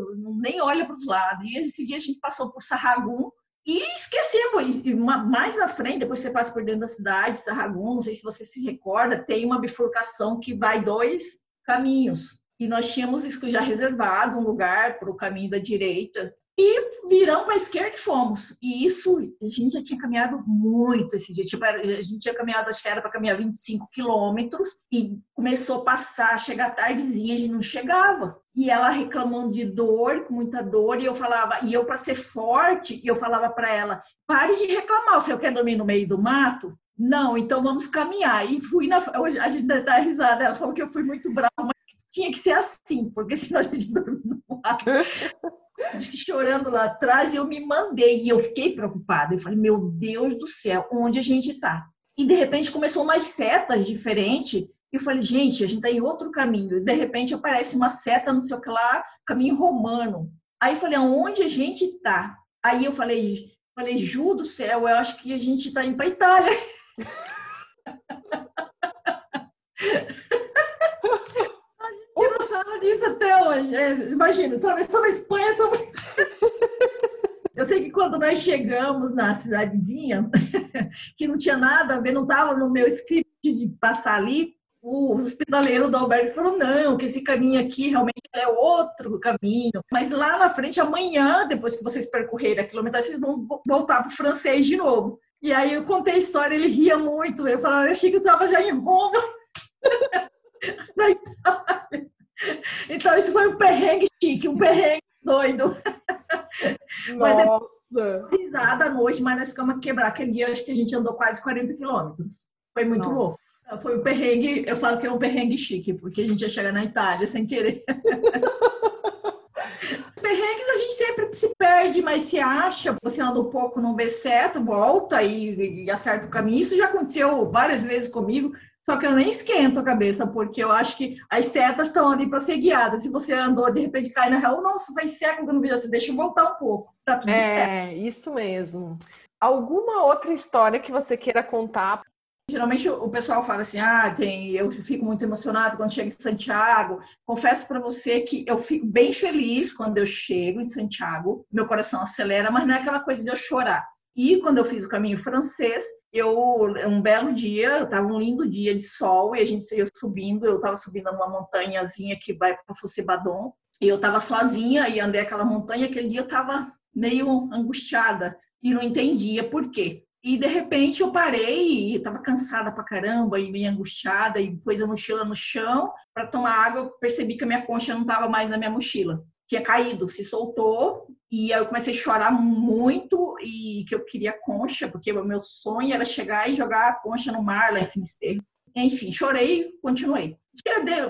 Speaker 3: nem olha para os lados. E esse dia a gente passou por Sarragum e esquecemos. E mais na frente, depois você passa por dentro da cidade, Sarragum, não sei se você se recorda, tem uma bifurcação que vai dois caminhos. E nós tínhamos já reservado um lugar para o caminho da direita. E viramos para a esquerda e fomos. E isso, a gente já tinha caminhado muito esse dia. Tipo, a gente tinha caminhado, acho que era para caminhar 25 quilômetros. E começou a passar, chegar tardezinha, a gente não chegava. E ela reclamando de dor, com muita dor. E eu falava, e eu para ser forte, eu falava para ela: pare de reclamar, senhor quer dormir no meio do mato? Não, então vamos caminhar. E fui na. A gente dá risada, ela falou que eu fui muito brava, mas tinha que ser assim, porque senão a gente dorme no mato. [LAUGHS] chorando lá atrás, eu me mandei e eu fiquei preocupada. Eu falei, meu Deus do céu, onde a gente está? E de repente começou umas setas diferentes. E eu falei, gente, a gente está em outro caminho. E de repente aparece uma seta, não sei o que lá, caminho romano. Aí eu falei, aonde a gente está? Aí eu falei, falei, Ju do céu, eu acho que a gente está indo para Itália. [LAUGHS] pensando nisso É, imagina, atravessando a Espanha também. Eu sei que quando nós chegamos na cidadezinha, [LAUGHS] que não tinha nada a ver, não estava no meu script de passar ali, o hospitaleiro do Alberto falou: não, que esse caminho aqui realmente é outro caminho. Mas lá na frente, amanhã, depois que vocês percorrerem a quilometragem, vocês vão voltar para o francês de novo. E aí eu contei a história, ele ria muito. Eu falava, eu achei que eu estava já em Roma, [LAUGHS] na Itália. [LAUGHS] Então, isso foi um perrengue chique, um perrengue doido. [LAUGHS]
Speaker 2: Nossa!
Speaker 3: Mas risada à noite, mas nós ficamos quebrar. Aquele dia, acho que a gente andou quase 40 quilômetros. Foi muito Nossa. louco. Foi um perrengue, eu falo que é um perrengue chique, porque a gente ia chegar na Itália sem querer. Os [LAUGHS] perrengues a gente sempre se perde, mas se acha, você anda um pouco, não vê certo, volta e, e acerta o caminho. Isso já aconteceu várias vezes comigo, só que eu nem esquento a cabeça, porque eu acho que as setas estão ali para ser guiadas. Se você andou, de repente cai na real, nossa, faz século que eu não vejo assim, deixa eu voltar um pouco. Tá tudo
Speaker 2: é,
Speaker 3: certo.
Speaker 2: É, isso mesmo. Alguma outra história que você queira contar
Speaker 3: Geralmente o pessoal fala assim: ah, tem, eu fico muito emocionado quando chego em Santiago. Confesso para você que eu fico bem feliz quando eu chego em Santiago, meu coração acelera, mas não é aquela coisa de eu chorar. E quando eu fiz o caminho francês, eu um belo dia, estava um lindo dia de sol e a gente ia subindo, eu estava subindo uma montanhazinha que vai para Fossebadon, e eu estava sozinha e andei aquela montanha, aquele dia eu estava meio angustiada e não entendia por quê. E de repente eu parei e estava cansada pra caramba e meio angustiada e pus a mochila no chão para tomar água. Percebi que a minha concha não estava mais na minha mochila. Tinha caído, se soltou e eu comecei a chorar muito e que eu queria concha, porque o meu sonho era chegar e jogar a concha no mar lá em Finisterre. Enfim, chorei continuei.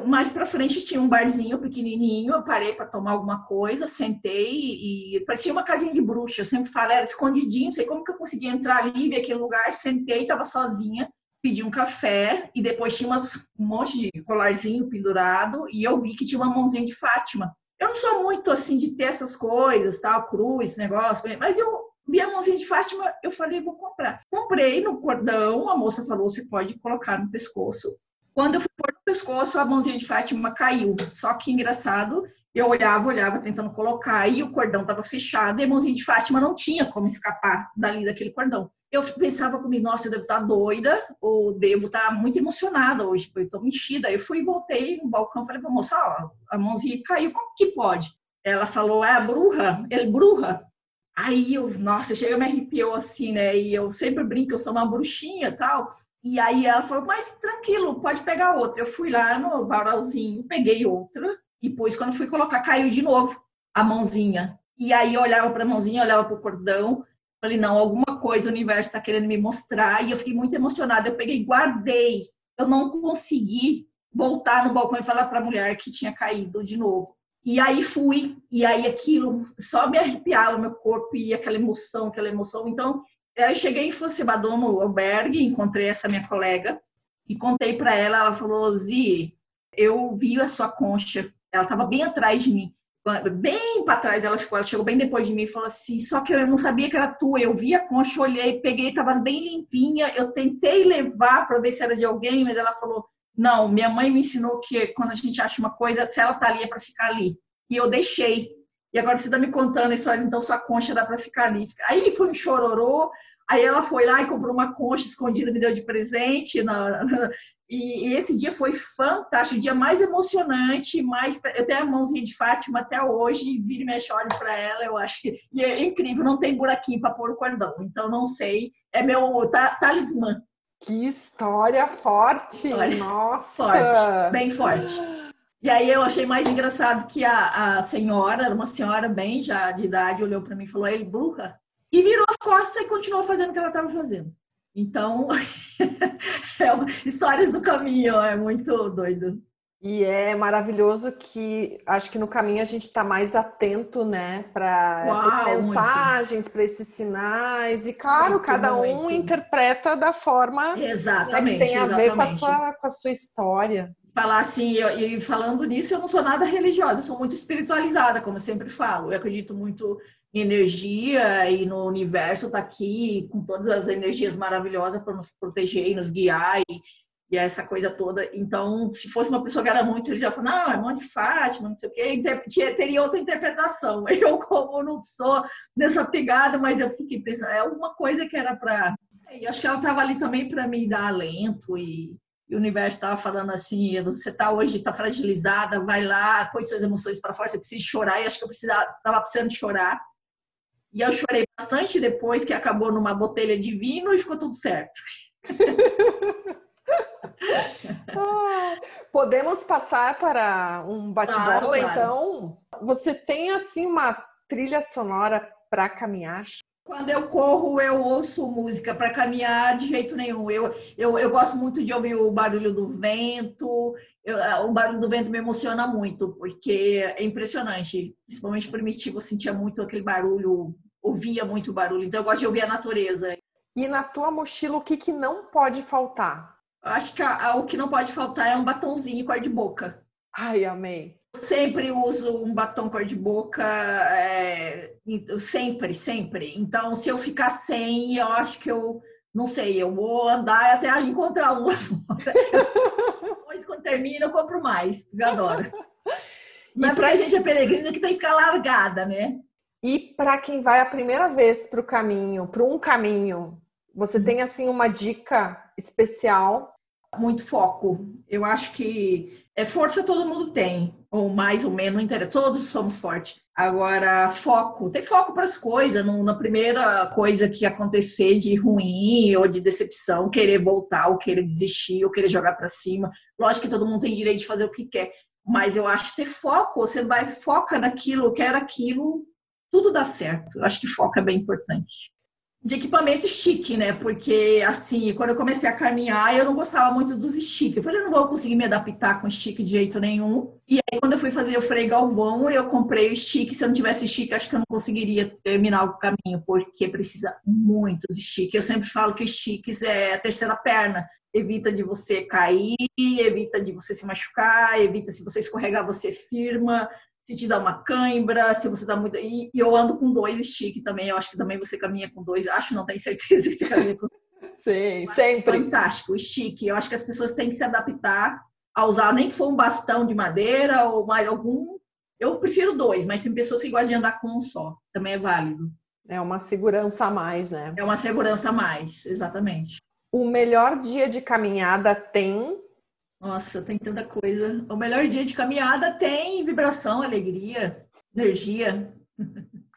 Speaker 3: Mais para frente tinha um barzinho pequenininho, eu parei para tomar alguma coisa, sentei e parecia uma casinha de bruxa. Eu sempre falo, era escondidinho, não sei como que eu consegui entrar ali, ver aquele lugar, sentei, estava sozinha, pedi um café e depois tinha umas, um monte de colarzinho pendurado e eu vi que tinha uma mãozinha de Fátima. Eu não sou muito assim de ter essas coisas, tal, cruz, negócio, mas eu vi a mãozinha de Fátima, eu falei, vou comprar. Comprei no cordão, a moça falou, você pode colocar no pescoço. Quando eu fui pôr no pescoço, a mãozinha de Fátima caiu. Só que engraçado, eu olhava, olhava, tentando colocar, e o cordão estava fechado, e a mãozinha de Fátima não tinha como escapar dali daquele cordão. Eu pensava comigo, nossa, eu devo estar doida, ou devo estar muito emocionada hoje, porque eu estou mexida. Eu fui e voltei no balcão, falei para a moça, ó, a mãozinha caiu, como que pode? Ela falou, é a bruxa, ele bruxa. Aí eu, nossa, chega me arrepiou assim, né? E eu sempre brinco, eu sou uma bruxinha tal. E aí ela falou, mas tranquilo, pode pegar outra. Eu fui lá no varalzinho, peguei outra, e depois, quando fui colocar, caiu de novo a mãozinha. E aí eu olhava para a mãozinha, olhava para o cordão, falei, não, alguma coisa o universo está querendo me mostrar. E eu fiquei muito emocionada. Eu peguei, guardei. Eu não consegui voltar no balcão e falar para a mulher que tinha caído de novo. E aí fui, e aí aquilo só me arrepiava meu corpo e aquela emoção, aquela emoção. Então, eu cheguei em Fossebadon, no albergue, encontrei essa minha colega e contei para ela. Ela falou: Zi, eu vi a sua concha. Ela estava bem atrás de mim, bem para trás. Ela ficou, ela chegou bem depois de mim e falou assim: Só que eu não sabia que era tua. Eu vi a concha, olhei, peguei, estava bem limpinha. Eu tentei levar para ver se era de alguém, mas ela falou: Não, minha mãe me ensinou que quando a gente acha uma coisa, se ela tá ali é para ficar ali. E eu deixei. E agora você está me contando história, então sua concha dá para ficar ali. Aí foi um chororô, aí ela foi lá e comprou uma concha escondida, me deu de presente. Na, e, esse dia foi fantástico, o dia mais emocionante, mais eu tenho a mãozinha de Fátima até hoje, vira e mexe, olho para ela, eu acho que e é incrível, não tem buraquinho para pôr o cordão, então não sei, é meu talismã.
Speaker 2: Que história forte! História Nossa!
Speaker 3: Forte, bem forte. E aí eu achei mais engraçado que a, a senhora, uma senhora bem já de idade, olhou para mim e falou: ele burra. E virou as costas e continuou fazendo o que ela estava fazendo. Então, [LAUGHS] é, histórias do caminho, é muito doido.
Speaker 2: E é maravilhoso que acho que no caminho a gente está mais atento, né, para essas mensagens, para esses sinais. E claro, muito, cada um muito. interpreta da forma
Speaker 3: exatamente,
Speaker 2: que tem a
Speaker 3: exatamente.
Speaker 2: ver com a sua, com a sua história
Speaker 3: falar assim, e falando nisso, eu não sou nada religiosa, eu sou muito espiritualizada, como eu sempre falo. Eu acredito muito energia e no universo tá aqui com todas as energias maravilhosas para nos proteger e nos guiar e, e, essa coisa toda. Então, se fosse uma pessoa que era muito religiosa, não, é mão de Fátima, não sei o quê, teria outra interpretação. [LAUGHS] Eu, como não sou nessa pegada, mas eu fiquei pensando, é uma coisa que era para. E acho que ela estava ali também para me dar alento e e o universo estava falando assim: você está hoje, está fragilizada, vai lá, põe suas emoções para fora, você precisa chorar. E acho que eu estava precisando chorar. E eu chorei bastante depois que acabou numa botelha de vinho e ficou tudo certo. [LAUGHS]
Speaker 2: ah, podemos passar para um bate-bola, claro, claro. então? Você tem assim uma trilha sonora para caminhar?
Speaker 3: Quando eu corro, eu ouço música para caminhar de jeito nenhum. Eu, eu, eu gosto muito de ouvir o barulho do vento. Eu, o barulho do vento me emociona muito, porque é impressionante. Principalmente primitivo, eu sentia muito aquele barulho, ouvia muito barulho. Então, eu gosto de ouvir a natureza.
Speaker 2: E na tua mochila, o que, que não pode faltar?
Speaker 3: Acho que a, a, o que não pode faltar é um batonzinho cor de boca.
Speaker 2: Ai, amei
Speaker 3: sempre uso um batom cor de boca, é, sempre, sempre. Então, se eu ficar sem, eu acho que eu, não sei, eu vou andar até encontrar um lá fora. Depois, quando termina, eu compro mais, eu adoro. Mas pra gente é peregrina que tem que ficar largada, né?
Speaker 2: E para quem vai a primeira vez para o caminho, para um caminho, você tem assim uma dica especial?
Speaker 3: Muito foco. Eu acho que é, força todo mundo tem, ou mais ou menos, não interessa, todos somos fortes. Agora, foco, tem foco para as coisas, na primeira coisa que acontecer de ruim ou de decepção, querer voltar, ou querer desistir, ou querer jogar para cima. Lógico que todo mundo tem direito de fazer o que quer, mas eu acho ter foco, você vai, foca naquilo, quer aquilo, tudo dá certo. Eu acho que foco é bem importante de equipamento stick, né? Porque, assim, quando eu comecei a caminhar, eu não gostava muito dos stick. Eu falei, eu não vou conseguir me adaptar com stick de jeito nenhum. E aí, quando eu fui fazer o Frei Galvão, eu comprei o stick. Se eu não tivesse stick, acho que eu não conseguiria terminar o caminho, porque precisa muito de stick. Eu sempre falo que sticks é a terceira perna. Evita de você cair, evita de você se machucar, evita se você escorregar, você firma, se te dá uma cãibra, se você dá muito. E, eu ando com dois stick também, eu acho que também você caminha com dois, acho, não tenho certeza que você caminha com [LAUGHS]
Speaker 2: Sim, sempre.
Speaker 3: Fantástico, o stick. Eu acho que as pessoas têm que se adaptar a usar, nem que for um bastão de madeira ou mais algum. Eu prefiro dois, mas tem pessoas que gostam de andar com um só. Também é válido.
Speaker 2: É uma segurança a mais, né?
Speaker 3: É uma segurança a mais, exatamente.
Speaker 2: O melhor dia de caminhada tem
Speaker 3: nossa, tem tanta coisa. O melhor dia de caminhada tem vibração, alegria, energia.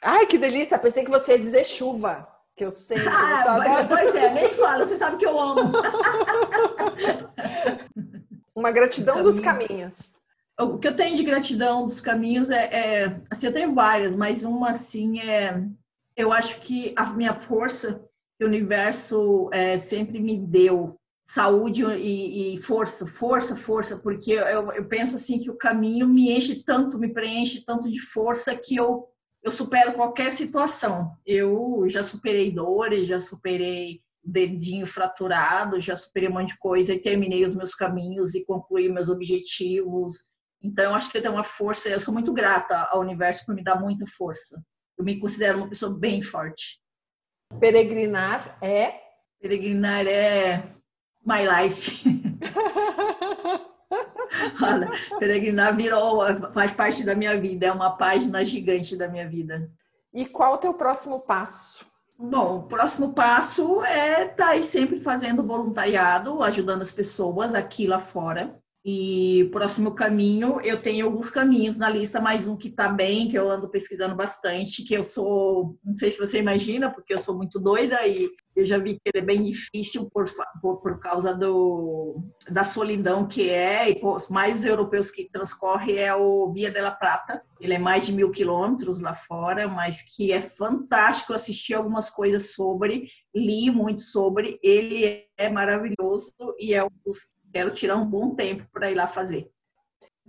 Speaker 2: Ai, que delícia! Pensei que você ia dizer chuva, que eu sei.
Speaker 3: ah, mas, pois é, nem fala, você sabe que eu amo. [LAUGHS]
Speaker 2: Uma gratidão dos caminhos.
Speaker 3: O que eu tenho de gratidão dos caminhos é, é, assim, eu tenho várias, mas uma assim é, eu acho que a minha força, que o universo é, sempre me deu, saúde e, e, força, força, força, porque eu, eu, penso assim que o caminho me enche tanto, me preenche tanto de força que eu, eu supero qualquer situação. Eu já superei dores, já superei dedinho fraturado, já superei um monte de coisa e terminei os meus caminhos e concluí meus objetivos. Então, eu acho que eu tenho uma força, eu sou muito grata ao universo por me dar muita força. Eu me considero uma pessoa bem forte.
Speaker 2: Peregrinar é?
Speaker 3: Peregrinar é My Life. [LAUGHS] Olha, peregrinar virou, faz parte da minha vida, é uma página gigante da minha vida.
Speaker 2: E qual o teu próximo passo?
Speaker 3: Bom, o próximo passo é estar tá aí sempre fazendo voluntariado, ajudando as pessoas aqui lá fora. E próximo caminho, eu tenho alguns caminhos na lista, mais um que está bem, que eu ando pesquisando bastante, que eu sou, não sei se você imagina, porque eu sou muito doida e eu já vi que ele é bem difícil por, por, por causa do, da solidão que é, e mais os europeus que transcorre é o Via de la Plata. Ele é mais de mil quilômetros lá fora, mas que é fantástico assistir algumas coisas sobre, li muito sobre, ele é maravilhoso e é um dos quero tirar um bom tempo para ir lá fazer.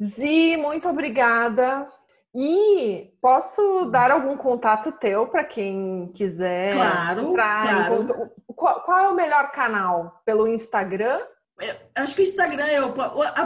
Speaker 2: Zi, muito obrigada. E posso dar algum contato teu para quem quiser?
Speaker 3: Claro, claro.
Speaker 2: Qual, qual, é o melhor canal? Pelo Instagram?
Speaker 3: Eu acho que o Instagram, eu,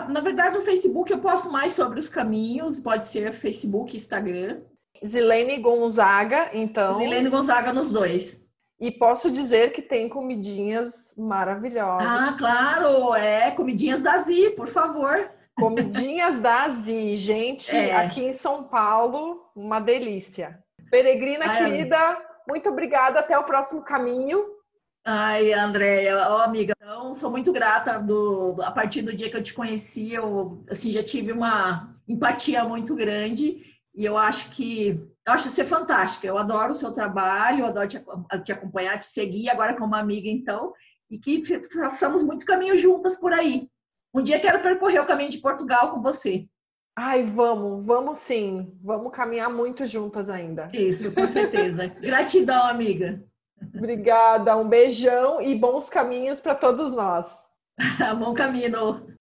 Speaker 3: na verdade, no Facebook eu posto mais sobre os caminhos, pode ser Facebook, Instagram.
Speaker 2: Zilene Gonzaga, então.
Speaker 3: Zilene Gonzaga nos dois.
Speaker 2: E posso dizer que tem comidinhas maravilhosas.
Speaker 3: Ah, claro, é comidinhas da Zi, por favor.
Speaker 2: Comidinhas da Zi, gente, é. aqui em São Paulo, uma delícia. Peregrina Ai, querida, amiga. muito obrigada, até o próximo caminho.
Speaker 3: Ai, Andréia, oh, amiga, então, sou muito grata do, a partir do dia que eu te conheci, eu assim, já tive uma empatia muito grande E eu acho que eu acho você fantástica. Eu adoro o seu trabalho, eu adoro te, te acompanhar, te seguir agora como amiga, então, e que façamos muito caminho juntas por aí. Um dia quero percorrer o caminho de Portugal com você.
Speaker 2: Ai, vamos, vamos sim. Vamos caminhar muito juntas ainda.
Speaker 3: Isso, com certeza. [LAUGHS] Gratidão, amiga.
Speaker 2: Obrigada, um beijão e bons caminhos para todos nós. [LAUGHS]
Speaker 3: Bom caminho.